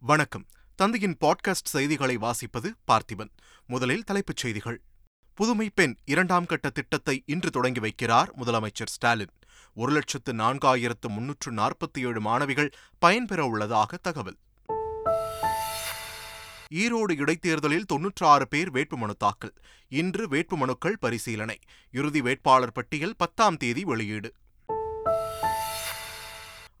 வணக்கம். தந்தையின் பாட்காஸ்ட் செய்திகளை வாசிப்பது பார்த்திபன். முதலில் தலைப்புச் செய்திகள். புதுமை பெண் இரண்டாம் கட்ட திட்டத்தை இன்று தொடங்கி வைக்கிறார் முதலமைச்சர் ஸ்டாலின். ஒரு லட்சத்து நான்காயிரத்து முன்னூற்று நாற்பத்தி ஏழு மாணவிகள் பயன்பெற உள்ளதாக தகவல். ஈரோடு இடைத்தேர்தலில் தொன்னூற்று ஆறு பேர் வேட்புமனு தாக்கல். இன்று வேட்புமனுக்கள் பரிசீலனை. இறுதி வேட்பாளர் பட்டியல் பத்தாம் தேதி வெளியீடு.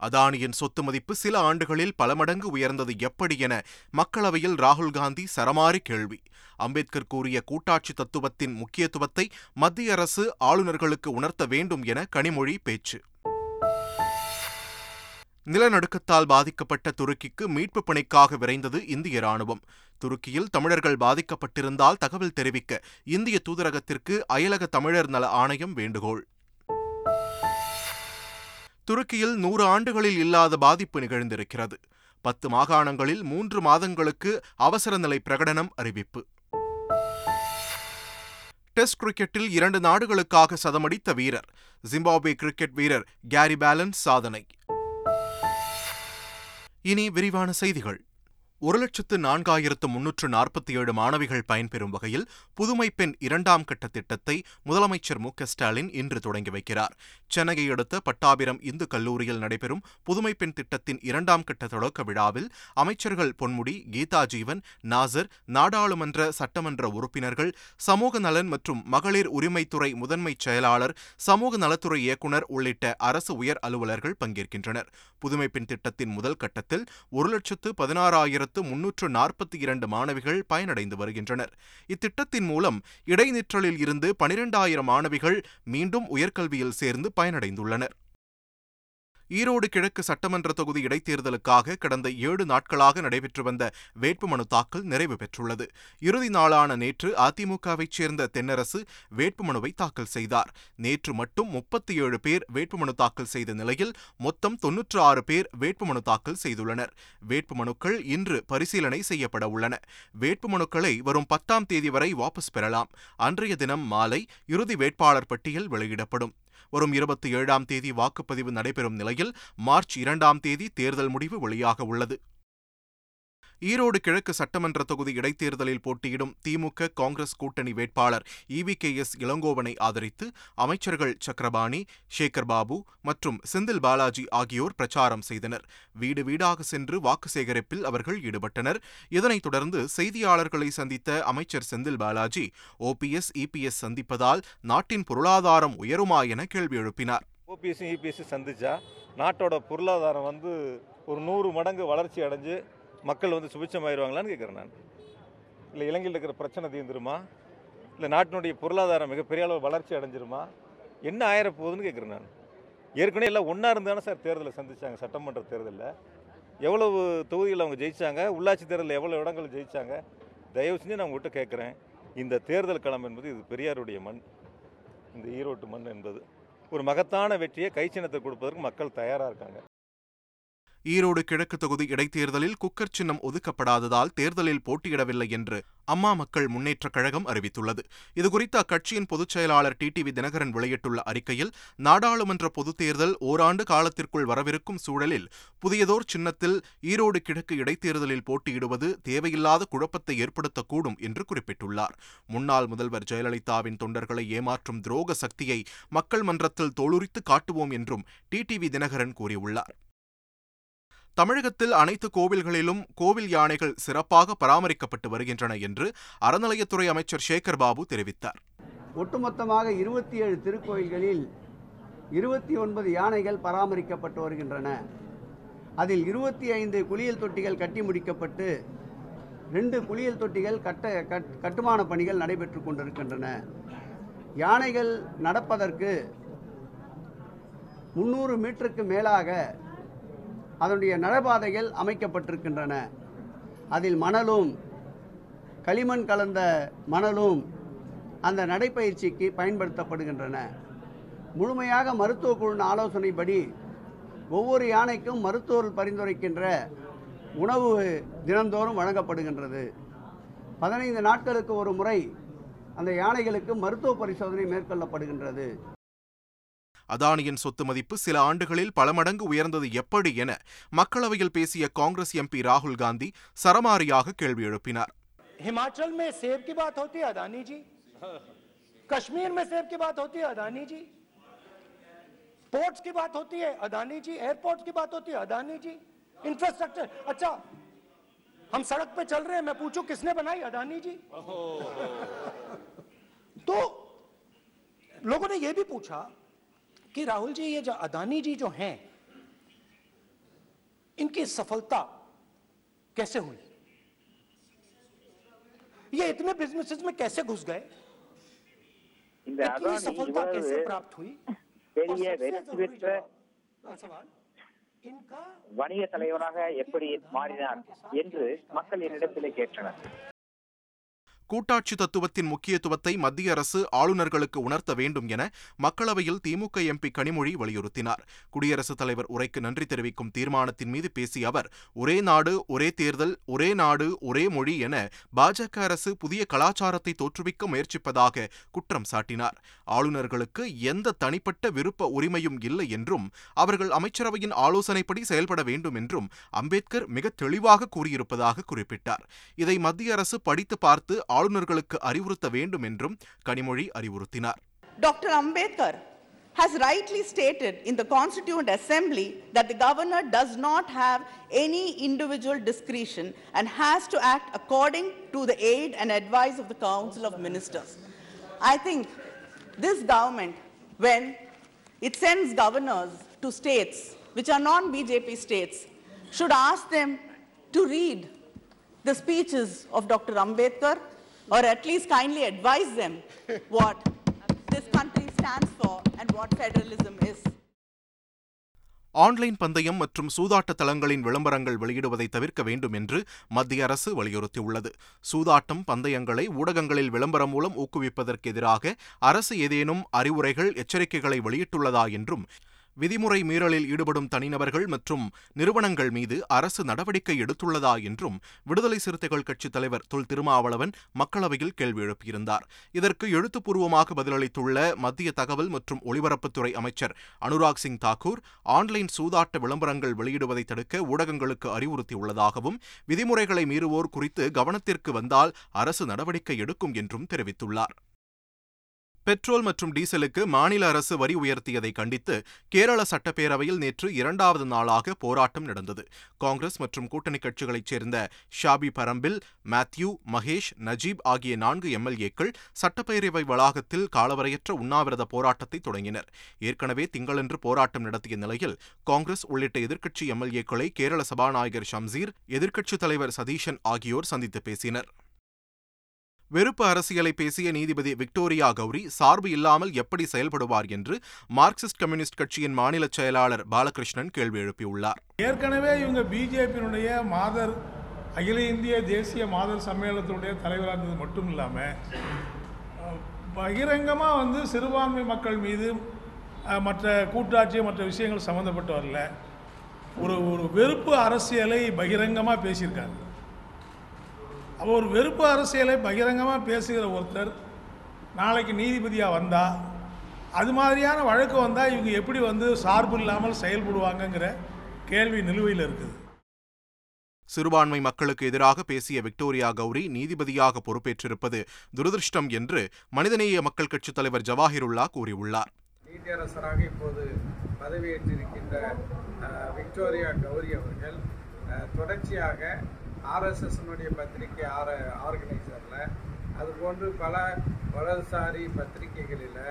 அதானியின் சொத்து மதிப்பு சில ஆண்டுகளில் பல மடங்கு உயர்ந்தது எப்படி என மக்களவையில் ராகுல் காந்தி சரமாரி கேள்வி. அம்பேத்கர் கூறிய கூட்டாட்சி தத்துவத்தின் முக்கியத்துவத்தை மத்திய அரசு ஆளுநர்களுக்கு உணர்த்த வேண்டும் என கனிமொழி பேச்சு. நிலநடுக்கத்தால் பாதிக்கப்பட்ட துருக்கிக்கு மீட்புப் பணிக்காக விரைந்தது இந்திய ராணுவம் துருக்கியில் தமிழர்கள் பாதிக்கப்பட்டிருந்தால் தகவல் தெரிவிக்க இந்திய தூதரகத்திற்கு அயலக தமிழர் நல ஆணையம் வேண்டுகோள். துருக்கியில் நூறு ஆண்டுகளில் இல்லாத பாதிப்பு நிகழ்ந்திருக்கிறது. பத்து மாகாணங்களில் மூன்று மாதங்களுக்கு அவசர நிலை பிரகடனம் அறிவிப்பு. டெஸ்ட் கிரிக்கெட்டில் இரண்டு நாடுகளுக்காக சதமடித்த வீரர். ஜிம்பாப்வே கிரிக்கெட் வீரர் கேரி பேலன்ஸ் சாதனை. இனி விரிவான செய்திகள். ஒரு லட்சத்து நான்காயிரத்து முன்னூற்று நாற்பத்தி ஏழு மாணவிகள் பயன்பெறும் வகையில் புதுமை பெண் இரண்டாம் கட்ட திட்டத்தை முதலமைச்சர் மு ஸ்டாலின் இன்று தொடங்கி வைக்கிறார். சென்னையை அடுத்த பட்டாபிரம் இந்து கல்லூரியில் நடைபெறும் புதுமை பெண் திட்டத்தின் இரண்டாம் கட்ட தொடக்க விழாவில் அமைச்சர்கள் பொன்முடி கீதா ஜீவன் நாசர் நாடாளுமன்ற சட்டமன்ற உறுப்பினர்கள் சமூக நலன் மற்றும் மகளிர் உரிமைத்துறை முதன்மை செயலாளர் சமூக நலத்துறை இயக்குநர் உள்ளிட்ட அரசு உயர் அலுவலர்கள் பங்கேற்கின்றனர். புதுமை பெண் திட்டத்தின் முதல் கட்டத்தில் ஒரு லட்சத்து பதினாறாயிரத்து ஆயிரத்து முன்னூற்று நாற்பத்தி இரண்டு மாணவிகள் பயனடைந்து வருகின்றனர். இத்திட்டத்தின் மூலம் இடைநிற்றலில் இருந்து பனிரெண்டாயிரம் மாணவிகள் மீண்டும் உயர்கல்வியில் சேர்ந்து பயனடைந்துள்ளனர். ஈரோடு கிழக்கு சட்டமன்ற தொகுதி இடைத்தேர்தலுக்காக கடந்த ஏழு நாட்களாக நடைபெற்று வந்த வேட்புமனு தாக்கல் நிறைவு பெற்றுள்ளது. இறுதி நாளான நேற்று அதிமுகவைச் சேர்ந்த தென்னரசு வேட்புமனுவை தாக்கல் செய்தார். நேற்று மட்டும் முப்பத்தி ஏழு பேர் வேட்புமனு தாக்கல் செய்த நிலையில் மொத்தம் தொன்னூற்று ஆறு பேர் வேட்புமனு தாக்கல் செய்துள்ளனர். வேட்புமனுக்கள் இன்று பரிசீலனை செய்யப்பட உள்ளன. வேட்புமனுக்களை வரும் பத்தாம் தேதி வரை வாபஸ் பெறலாம். அன்றைய தினம் மாலை இறுதி வேட்பாளர் பட்டியல் வெளியிடப்படும். வரும் இருபத்தி ஏழாம் தேதி வாக்குப்பதிவு நடைபெறும் நிலையில் மார்ச் இரண்டாம் தேதி தேர்தல் முடிவு வெளியாக உள்ளது. ஈரோடு கிழக்கு சட்டமன்ற தொகுதி இடைத்தேர்தலில் போட்டியிடும் திமுக காங்கிரஸ் கூட்டணி வேட்பாளர் இவி கே எஸ் இளங்கோவனை ஆதரித்து அமைச்சர்கள் சக்கரபாணி சேகர் பாபு மற்றும் செந்தில் பாலாஜி ஆகியோர் பிரச்சாரம் செய்தனர். வீடு வீடாக சென்று வாக்கு சேகரிப்பில் அவர்கள் ஈடுபட்டனர். இதனைத் தொடர்ந்து செய்தியாளர்களை சந்தித்த அமைச்சர் செந்தில் பாலாஜி ஓபிஎஸ் இபிஎஸ் சந்திப்பதால் நாட்டின் பொருளாதாரம் உயருமா என கேள்வி எழுப்பினார். ஓபிஎஸ் இபிஎஸ் சந்திச்சா நாட்டோட பொருளாதாரம் வந்து ஒரு நூறு மடங்கு வளர்ச்சி அடைஞ்சு மக்கள் வந்து சுபிச்சமாயிருவாங்களான்னு கேட்குறேன் நான். இல்லை இலங்கையில் இருக்கிற பிரச்சனை தீர்ந்துருமா? இல்லை நாட்டினுடைய பொருளாதாரம் மிகப்பெரிய அளவு வளர்ச்சி அடைஞ்சிருமா? என்ன ஆயிரப்போகுதுன்னு கேட்குறேன் நான். ஏற்கனவே எல்லாம் ஒன்றா இருந்தானே சார் தேர்தலை சந்திச்சாங்க சட்டமன்ற தேர்தலில். எவ்வளவு தொகுதியில் அவங்க ஜெயித்தாங்க உள்ளாட்சி தேர்தலில் எவ்வளோ இடங்கள் ஜெயித்தாங்க தயவு செஞ்சு நான் உங்கள்கிட்ட கேட்குறேன். இந்த தேர்தல் களம் என்பது இது பெரியாருடைய மண். இந்த ஈரோட்டு மண் என்பது ஒரு மகத்தான வெற்றியை கைச்சின்னத்தை கொடுப்பதற்கு மக்கள் தயாராக இருக்காங்க. ஈரோடு கிழக்கு தொகுதி இடைத்தேர்தலில் குக்கர் சின்னம் ஒதுக்கப்படாததால் தேர்தலில் போட்டியிடவில்லை என்று அம்மா மக்கள் முன்னேற்றக் கழகம் அறிவித்துள்ளது. இதுகுறித்து அக்கட்சியின் பொதுச் செயலாளர் டிடிவி தினகரன் வெளியிட்டுள்ள அறிக்கையில் நாடாளுமன்ற பொதுத் தேர்தல் ஓராண்டு காலத்திற்குள் வரவிருக்கும் சூழலில் புதியதோர் சின்னத்தில் ஈரோடு கிழக்கு இடைத்தேர்தலில் போட்டியிடுவது தேவையில்லாத குழப்பத்தை ஏற்படுத்தக்கூடும் என்று குறிப்பிட்டுள்ளார். முன்னாள் முதல்வர் ஜெயலலிதாவின் தொண்டர்களை ஏமாற்றும் துரோக சக்தியை மக்கள் மன்றத்தில் தோளுரித்து காட்டுவோம் என்றும் டிடிவி தினகரன் கூறியுள்ளார். தமிழகத்தில் அனைத்து கோவில்களிலும் கோவில் யானைகள் சிறப்பாக பராமரிக்கப்பட்டு வருகின்றன என்று அறநிலையத்துறை அமைச்சர் சேகர் பாபு தெரிவித்தார். ஒட்டுமொத்தமாக இருபத்தி ஏழு திருக்கோயில்களில் இருபத்தி ஒன்பது யானைகள் பராமரிக்கப்பட்டு வருகின்றன. அதில் இருபத்தி ஐந்து குளியல் தொட்டிகள் கட்டி முடிக்கப்பட்டு ரெண்டு குளியல் தொட்டிகள் கட்ட கட்டுமான பணிகள் நடைபெற்று கொண்டிருக்கின்றன. யானைகள் நடப்பதற்கு முன்னூறு மீட்டருக்கு மேலாக அதனுடைய நடைபாதைகள் அமைக்கப்பட்டிருக்கின்றன. அதில் மணலும் களிமண் கலந்த மணலும் அந்த நடைப்பயிற்சிக்கு பயன்படுத்தப்படுகின்றன. முழுமையாக மருத்துவ குழு ஆலோசனைப்படி ஒவ்வொரு யானைக்கும் மருத்துவர் பரிந்துரைக்கின்ற உணவு தினந்தோறும் வழங்கப்படுகின்றது. பதினைந்து நாட்களுக்கு ஒரு முறை அந்த யானைகளுக்கு மருத்துவ பரிசோதனை மேற்கொள்ளப்படுகின்றது. அதானியின் சொத்து மதிப்பு சில ஆண்டுகளில் பல மடங்கு உயர்ந்தது எப்படி என மக்களவையில் பேசிய காங்கிரஸ் எம்பி ராகுல் காந்தி சரமாரியாக கேள்வி எழுப்பினார் हिमाचल में सेब की बात होती है अदानी जी कश्मीर में सेब की बात होती है अदानी जी पोर्ट्स की बात होती है अदानी जी एयरपोर्ट्स की बात होती है अदानी जी इंफ्रास्ट्रक्चर अच्छा हम सड़क पे चल रहे हैं मैं पूछूं किसने बनाई अदानी जी तो लोगों ने यह भी पूछा कि राहुल जी ये जो अदानी जी जो हैं इनकी सफलता कैसे हुई ये इतने बिजनेसेस में कैसे घुस गए இந்த इतनी அதானி सफलता कैसे இவ்வளவு प्राप्त हुई பெரிய और सबसे வெற்றி जरूरी பெற்ற जवाब- सवाल इनका வணிக தலைவராக எப்படி மாறினார் என்று மக்கள் என்னிடத்திலே கேட்டனர் கூட்டாட்சி தத்துவத்தின் முக்கியத்துவத்தை மத்திய அரசு ஆளுநர்களுக்கு உணர்த்த வேண்டும் என மக்களவையில் திமுக எம்பி கனிமொழி வலியுறுத்தினார். குடியரசுத் தலைவர் உரைக்கு நன்றி தெரிவிக்கும் தீர்மானத்தின் மீது பேசிய அவர் ஒரே நாடு ஒரே தேர்தல் ஒரே நாடு ஒரே மொழி என பாஜக அரசு புதிய கலாச்சாரத்தை தோற்றுவிக்க முயற்சிப்பதாக குற்றம் சாட்டினார். ஆளுநர்களுக்கு எந்த தனிப்பட்ட விருப்ப உரிமையும் இல்லை என்றும் அவர்கள் அமைச்சரவையின் ஆலோசனைப்படி செயல்பட வேண்டும் என்றும் அம்பேத்கர் மிக தெளிவாக கூறியிருப்பதாக குறிப்பிட்டார். இதை மத்திய அரசு படித்து பார்த்து ஆளுநர்களுக்கு அறிவுறுத்த வேண்டும் என்றும் கனிமொழி அறிவுறுத்தினார் Dr. Ambedkar has rightly stated in the Constituent Assembly that the governor does not have any individual discretion and has to act according to the aid and advice of the Council of Ministers. I think this government, when it sends governors to states which are non BJP states, should ask them to read the speeches of Dr. Ambedkar or at least kindly advise them what this country stands for and what federalism is. Online பந்தயம் மற்றும் சூதாட்ட தளங்களின் விளம்பரங்கள் வெளியிடுவதை தவிர்க்க வேண்டும் என்று மத்திய அரசு வலியுறுத்தியுள்ளது சூதாட்டம் பந்தயங்களை ஊடகங்களில் விளம்பரம் மூலம் ஊக்குவிப்பதற்கு எதிராக அரசு ஏதேனும் அறிவுரைகள் எச்சரிக்கைகளை வெளியிட்டுள்ளதா என்றும் விதிமுறை மீறலில் ஈடுபடும் தனிநபர்கள் மற்றும் நிறுவனங்கள் மீது அரசு நடவடிக்கை எடுத்துள்ளதா என்றும் விடுதலை சிறுத்தைகள் கட்சித் தலைவர் தொல் திருமாவளவன் மக்களவையில் கேள்வி எழுப்பியிருந்தார். இதற்கு எழுத்துப்பூர்வமாக பதிலளித்துள்ள மத்திய தகவல் மற்றும் ஒலிபரப்புத்துறை அமைச்சர் அனுராக் சிங் தாக்கூர் ஆன்லைன் சூதாட்ட விளம்பரங்கள் வெளியிடுவதை தடுக்க ஊடகங்களுக்கு அறிவுறுத்தியுள்ளதாகவும் விதிமுறைகளை மீறுவோர் குறித்து கவனத்திற்கு வந்தால் அரசு நடவடிக்கை எடுக்கும் என்றும் தெரிவித்துள்ளார். பெட்ரோல் மற்றும் டீசலுக்கு மாநில அரசு வரி உயர்த்தியதை கண்டித்து கேரள சட்டப்பேரவையில் நேற்று இரண்டாவது நாளாக போராட்டம் நடந்தது. காங்கிரஸ் மற்றும் கூட்டணி கட்சிகளைச் சேர்ந்த ஷாபி பரம்பில் மேத்யூ மகேஷ் நஜீப் ஆகிய நான்கு எம்எல்ஏக்கள் சட்டப்பேரவை வளாகத்தில் காலவரையற்ற உண்ணாவிரத போராட்டத்தை தொடங்கினர். ஏற்கனவே திங்களன்று போராட்டம் நடத்திய நிலையில் காங்கிரஸ் உள்ளிட்ட எதிர்க்கட்சி எம்எல்ஏக்களை கேரள சபாநாயகர் ஷம்சீர் எதிர்க்கட்சித் தலைவர் சதீஷன் ஆகியோர் சந்தித்து பேசினர். வெறுப்பு அரசியலை பேசிய நீதிபதி விக்டோரியா கௌரி சார்பு இல்லாமல் எப்படி செயல்படுவார் என்று மார்க்சிஸ்ட் கம்யூனிஸ்ட் கட்சியின் மாநில செயலாளர் பாலகிருஷ்ணன் கேள்வி எழுப்பியுள்ளார். ஏற்கனவே இவங்க பிஜேபியினுடைய மாதர் அகில இந்திய தேசிய மாதர் சம்மேளனத்துடைய தலைவராக இருந்தது மட்டும் இல்லாமல் பகிரங்கமாக வந்து சிறுபான்மை மக்கள் மீது மற்ற கூட்டாட்சி மற்ற விஷயங்கள் சம்மந்தப்பட்டு வரல ஒரு ஒரு வெறுப்பு அரசியலை பகிரங்கமாக பேசியிருக்காங்க. அப்போ ஒரு வெறுப்பு அரசியலை பகிரங்கமாக பேசுகிற ஒருத்தர் நாளைக்கு நீதிபதியாக வந்தால் அது மாதிரியான வழக்கு வந்தால் இவங்க எப்படி வந்து சார்பு இல்லாமல் செயல்படுவாங்கங்கிற கேள்வி நிலுவையில் இருக்குது. சிறுபான்மை மக்களுக்கு எதிராக பேசிய விக்டோரியா கௌரி நீதிபதியாக பொறுப்பேற்றிருப்பது துரதிருஷ்டம் என்று மனிதநேய மக்கள் கட்சித் தலைவர் ஜவாஹிருல்லா கூறியுள்ளார். நீதியரசராக இப்போது பதவியேற்றிருக்கின்ற விக்டோரியா கௌரி அவர்கள் தொடர்ச்சியாக ஆர்எஸ்எஸ்னுடைய பத்திரிகை ஆர ஆர்கனைசரில். அது போன்று பல வலதுசாரி பத்திரிகைகளில்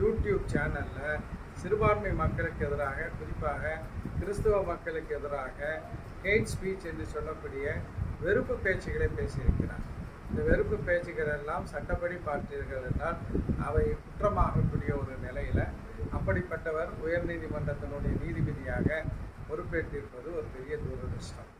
யூடியூப் சேனலில் சிறுபான்மை மக்களுக்கு எதிராக குறிப்பாக கிறிஸ்துவ மக்களுக்கு எதிராக ஹெய்ட் ஸ்பீச் என்று சொல்லக்கூடிய வெறுப்பு பேச்சுகளை பேசியிருக்கிறார். இந்த வெறுப்பு பேச்சுகள் எல்லாம் சட்டப்படி பார்த்தீர்கள் என்றால் அவை குற்றமாகக்கூடிய ஒரு நிலையில் அப்படிப்பட்டவர் உயர்நீதிமன்றத்தினுடைய நீதிபதியாக பொறுப்பேற்றிருப்பது ஒரு பெரிய தூரதிருஷ்டம்.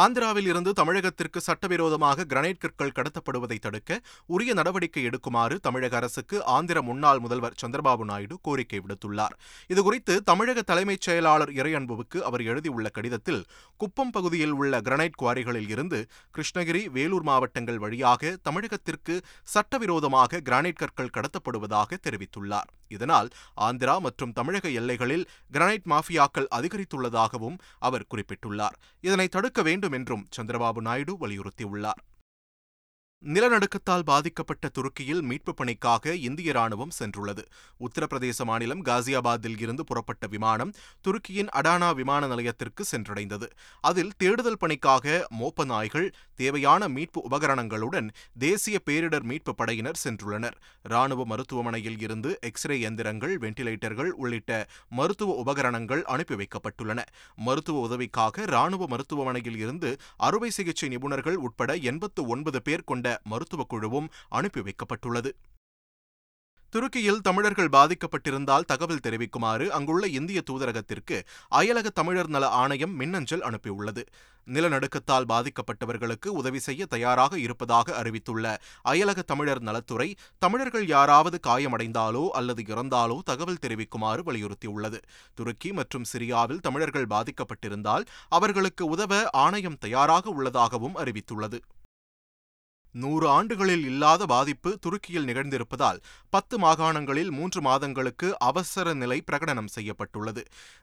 ஆந்திராவில் இருந்து தமிழகத்திற்கு சட்டவிரோதமாக கிரனைட் கற்கள் கடத்தப்படுவதை தடுக்க உரிய நடவடிக்கை எடுக்குமாறு தமிழக அரசுக்கு ஆந்திர முன்னாள் முதல்வர் சந்திரபாபு நாயுடு கோரிக்கை விடுத்துள்ளார். இதுகுறித்து தமிழக தலைமைச் செயலாளர் இறையன்புவுக்கு அவர் எழுதியுள்ள கடிதத்தில் குப்பம் பகுதியில் உள்ள கிரனைட் குவாரிகளில் இருந்து கிருஷ்ணகிரி வேலூர் மாவட்டங்கள் வழியாக தமிழகத்திற்கு சட்டவிரோதமாக கிரானைட் கற்கள் கடத்தப்படுவதாக தெரிவித்துள்ளார். இதனால் ஆந்திரா மற்றும் தமிழக எல்லைகளில் கிரனைட் மாஃபியாக்கள் அதிகரித்துள்ளதாகவும் அவர் குறிப்பிட்டுள்ளார். இதனை தடுக்க வேண்டும் என்றும் சந்திரபாபு நாயுடு வலியுறுத்தியுள்ளார். நிலநடுக்கத்தால் பாதிக்கப்பட்ட துருக்கியில் மீட்புப் பணிக்காக இந்திய ராணுவம் சென்றுள்ளது. உத்தரப்பிரதேச மாநிலம் காசியாபாத்தில் இருந்து புறப்பட்ட விமானம் துருக்கியின் அடானா விமான நிலையத்திற்கு சென்றடைந்தது. அதில் தேடுதல் பணிக்காக மோப்ப நாய்கள் தேவையான மீட்பு உபகரணங்களுடன் தேசிய பேரிடர் மீட்பு படையினர் சென்றுள்ளனர். ராணுவ மருத்துவமனையில் இருந்து எக்ஸ்ரே எந்திரங்கள் வெண்டிலேட்டர்கள் உள்ளிட்ட மருத்துவ உபகரணங்கள் அனுப்பி வைக்கப்பட்டுள்ளன. மருத்துவ உதவிக்காக ராணுவ மருத்துவமனையில் இருந்து அறுவை சிகிச்சை நிபுணர்கள் உட்பட எண்பத்து ஒன்பது பேர் கொண்ட மருத்துவக் குழுவும் அனுப்பி வைக்கப்பட்டுள்ளது. துருக்கியில் தமிழர்கள் பாதிக்கப்பட்டிருந்தால் தகவல் தெரிவிக்குமாறு அங்குள்ள இந்திய தூதரகத்திற்கு அயலக தமிழர் நல ஆணையம் மின்னஞ்சல் அனுப்பியுள்ளது. நிலநடுக்கத்தால் பாதிக்கப்பட்டவர்களுக்கு உதவி செய்ய தயாராக இருப்பதாக அறிவித்துள்ள அயலக தமிழர் நலத்துறை தமிழர்கள் யாராவது காயமடைந்தாலோ அல்லது இறந்தாலோ தகவல் தெரிவிக்குமாறு வலியுறுத்தியுள்ளது. துருக்கி மற்றும் சிரியாவில் தமிழர்கள் பாதிக்கப்பட்டிருந்தால் அவர்களுக்கு உதவ ஆணையம் தயாராக உள்ளதாகவும் அறிவித்துள்ளது. நூறு ஆண்டுகளில் இல்லாத பாதிப்பு துருக்கியில் நிகழ்ந்திருப்பதால் பத்து மாகாணங்களில் மூன்று மாதங்களுக்கு அவசர நிலை பிரகடனம் செய்யப்பட்டுள்ளது.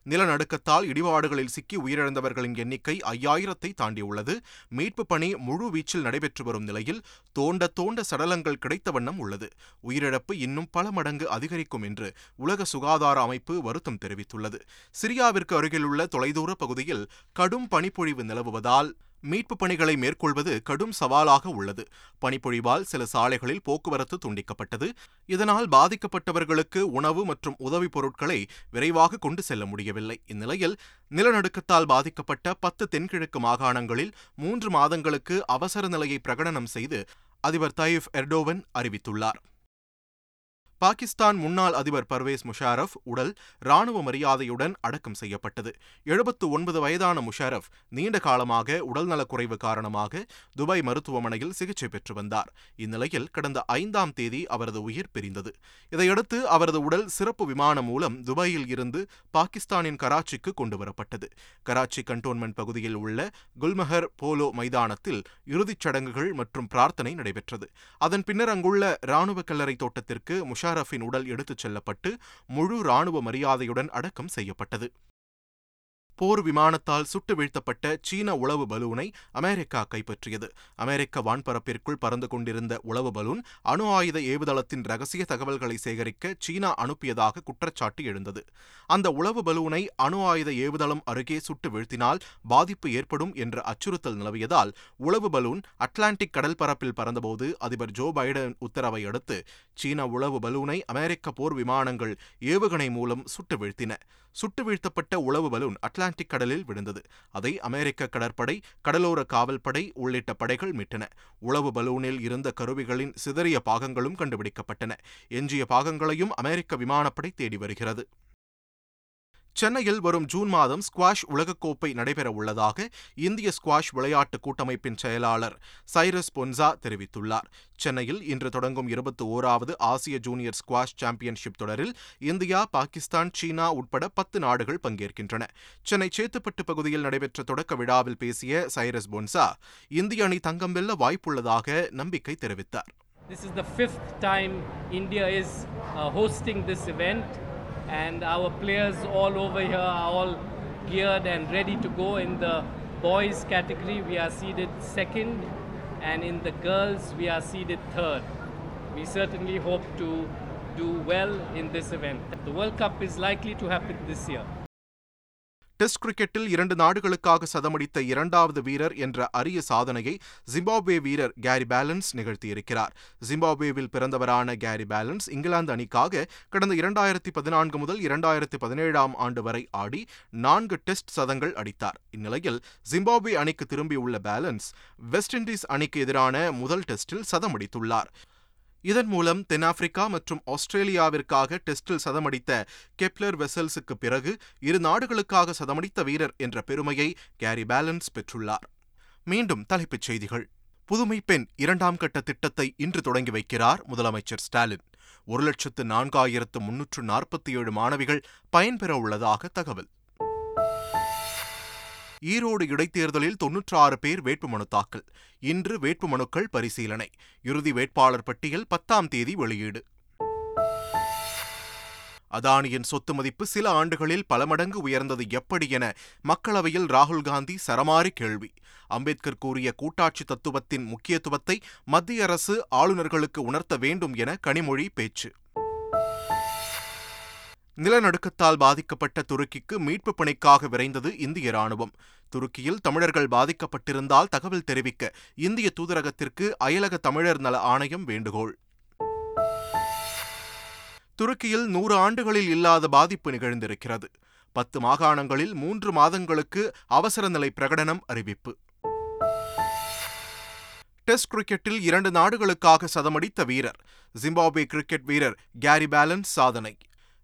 நிலநடுக்கத்தால் இடிபாடுகளில் சிக்கி உயிரிழந்தவர்களின் எண்ணிக்கை ஐயாயிரத்தை தாண்டியுள்ளது. மீட்பு பணி முழு வீச்சில் நடைபெற்று வரும் நிலையில் தோண்ட தோண்ட சடலங்கள் கிடைத்த வண்ணம் உள்ளது. உயிரிழப்பு இன்னும் பல மடங்கு அதிகரிக்கும் என்று உலக சுகாதார அமைப்பு வருத்தம் தெரிவித்துள்ளது. சிரியாவிற்கு அருகிலுள்ள தொலைதூர பகுதியில் கடும் பனிப்பொழிவு நிலவுவதால் மீட்புப் பணிகளை மேற்கொள்வது கடும் சவாலாக உள்ளது. பனிப்பொழிவால் சில சாலைகளில் போக்குவரத்து துண்டிக்கப்பட்டது. இதனால் பாதிக்கப்பட்டவர்களுக்கு உணவு மற்றும் உதவிப் பொருட்களை விரைவாக கொண்டு செல்ல முடியவில்லை. இந்நிலையில் நிலநடுக்கத்தால் பாதிக்கப்பட்ட பத்து தென்கிழக்கு மாகாணங்களில் மூன்று மாதங்களுக்கு அவசர நிலையை பிரகடனம் செய்து அதிபர் தயிஃப் எர்டோவன் அறிவித்துள்ளார். பாகிஸ்தான் முன்னாள் அதிபர் பர்வேஸ் முஷாரஃப் உடல் ராணுவ மரியாதையுடன் அடக்கம் செய்யப்பட்டது. எழுபத்து ஒன்பது வயதான முஷாரஃப் நீண்ட காலமாக உடல்நலக்குறைவு காரணமாக துபாய் மருத்துவமனையில் சிகிச்சை பெற்று வந்தார். இந்நிலையில் கடந்த ஐந்தாம் தேதி அவரது உயிர் பிரிந்தது. இதையடுத்து அவரது உடல் சிறப்பு விமானம் மூலம் துபாயில் இருந்து பாகிஸ்தானின் கராச்சிக்கு கொண்டுவரப்பட்டது. கராச்சி கண்டோன்மெண்ட் பகுதியில் உள்ள குல்மஹர் போலோ மைதானத்தில் இறுதிச் சடங்குகள் மற்றும் பிரார்த்தனை நடைபெற்றது. அதன் பின்னர் அங்குள்ள ராணுவ கல்லறை தோட்டத்திற்கு முஷா முஷாரஃபின் உடல் எடுத்துச் செல்லப்பட்டு முழு ராணுவ மரியாதையுடன் அடக்கம் செய்யப்பட்டது. போர் விமானத்தால் சுட்டு வீழ்த்தப்பட்ட சீன உளவு பலூனை அமெரிக்கா கைப்பற்றியது. அமெரிக்க வான்பரப்பிற்குள் பறந்து கொண்டிருந்த உளவு பலூன் அணு ஆயுத ஏவுதளத்தின் ரகசிய தகவல்களை சேகரிக்க சீனா அனுப்பியதாக குற்றச்சாட்டு எழுந்தது. அந்த உளவு பலூனை அணு ஆயுத ஏவுதளம் அருகே சுட்டு வீழ்த்தினால் பாதிப்பு ஏற்படும் என்ற அச்சுறுத்தல் நிலவியதால் உளவு பலூன் அட்லாண்டிக் கடல் பரப்பில் பறந்தபோது அதிபர் ஜோ பைடன் உத்தரவை அடுத்து சீன உளவு பலூனை அமெரிக்க போர் விமானங்கள் ஏவுகணை மூலம் சுட்டு வீழ்த்தின. சுட்டு வீழ்த்தப்பட்ட உளவு பலூன் அட்லாண்டிக் கடலில் விழுந்தது. அதை அமெரிக்க கடற்படை கடலோர காவல்படை உள்ளிட்ட படைகள் மீட்டன. உளவு பலூனில் இருந்த கருவிகளின் சிதறிய பாகங்களும் கண்டுபிடிக்கப்பட்டன. எஞ்சிய பாகங்களையும் அமெரிக்க விமானப்படை தேடி வருகிறது. சென்னையில் வரும் ஜூன் மாதம் ஸ்குவாஷ் உலகக்கோப்பை நடைபெற உள்ளதாக இந்திய ஸ்குவாஷ் விளையாட்டு கூட்டமைப்பின் செயலாளர் சைரஸ் பொன்சா தெரிவித்துள்ளார். சென்னையில் இன்று தொடங்கும் இருபத்தி ஓராவது ஆசிய ஜூனியர் ஸ்குவாஷ் சாம்பியன்ஷிப் தொடரில் இந்தியா பாகிஸ்தான் சீனா உட்பட பத்து நாடுகள் பங்கேற்கின்றன. சென்னை சேத்துப்பட்டு பகுதியில் நடைபெற்ற தொடக்க விழாவில் பேசிய சைரஸ் பொன்சா இந்திய அணி தங்கம் வெல்ல வாய்ப்புள்ளதாக நம்பிக்கை தெரிவித்தார். This is the fifth time India is uh, hosting this event, and our players all over here are all geared and ready to go. In the boys category, we are seeded second, and in the girls, we are seeded third. We certainly hope to do well in this event. The World Cup is likely to happen this year. Test கிரிக்கெட்டில் இரண்டு நாடுகளுக்காக சதமடித்த இரண்டாவது வீரர் என்ற அரிய சாதனையை Zimbabwe வீரர் Gary Ballance நிகழ்த்தியிருக்கிறார். ஜிம்பாப்வேவில் பிறந்தவரான கேரி பேலன்ஸ் இங்கிலாந்து அணிக்காக கடந்த இரண்டாயிரத்தி பதினான்கு முதல் இரண்டாயிரத்தி பதினேழாம் ஆண்டு வரை ஆடி நான்கு டெஸ்ட் சதங்கள் அடித்தார். இந்நிலையில் ஜிம்பாப்வே அணிக்கு திரும்பியுள்ள பேலன்ஸ் வெஸ்ட் இண்டீஸ் அணிக்கு எதிரான முதல் டெஸ்டில் சதமடித்துள்ளார். இதன் மூலம் தென்னாப்பிரிக்கா மற்றும் ஆஸ்திரேலியாவிற்காக டெஸ்டில் சதமடித்த கெப்லர் வெசல்ஸுக்கு பிறகு இரு நாடுகளுக்காக சதமடித்த வீரர் என்ற பெருமையை கேரி பேலன்ஸ் பெற்றுள்ளார். மீண்டும் தலைப்புச் செய்திகள். புதுமை பெண் இரண்டாம் கட்ட திட்டத்தை இன்று தொடங்கி வைக்கிறார் முதலமைச்சர் ஸ்டாலின். ஒரு லட்சத்து நான்காயிரத்து முன்னூற்று நாற்பத்தி ஏழு மாணவிகள் பயன்பெற உள்ளதாக தகவல். ஈரோடு இடைத்தேர்தலில் தொன்னூற்று ஆறு பேர் வேட்புமனு தாக்கல். இன்று வேட்புமனுக்கள் பரிசீலனை. இறுதி வேட்பாளர் பட்டியல் பத்தாம் தேதி வெளியீடு. அதானியின் சொத்து மதிப்பு சில ஆண்டுகளில் பல மடங்கு உயர்ந்தது எப்படி என மக்களவையில் ராகுல் காந்தி சரமாரி கேள்வி. அம்பேத்கர் கூறிய கூட்டாட்சி தத்துவத்தின் முக்கியத்துவத்தை மத்திய அரசு ஆளுநர்களுக்கு உணர்த்த வேண்டும் என கனிமொழி பேச்சு. நிலநடுக்கத்தால் பாதிக்கப்பட்ட துருக்கிக்கு மீட்புப் பணிக்காக விரைந்தது இந்திய ராணுவம் துருக்கியில் தமிழர்கள் பாதிக்கப்பட்டிருந்தால் தகவல் தெரிவிக்க இந்திய தூதரகத்திற்கு அயலக தமிழர் நல ஆணையம் வேண்டுகோள். துருக்கியில் நூறு ஆண்டுகளில் இல்லாத பாதிப்பு நிகழ்ந்திருக்கிறது. பத்து மாகாணங்களில் மூன்று மாதங்களுக்கு அவசர நிலை பிரகடனம் அறிவிப்பு. டெஸ்ட் கிரிக்கெட்டில் இரண்டு நாடுகளுக்காக சதமடித்த வீரர். ஜிம்பாப்வே கிரிக்கெட் வீரர் கேரி பேலன்ஸ் சாதனை.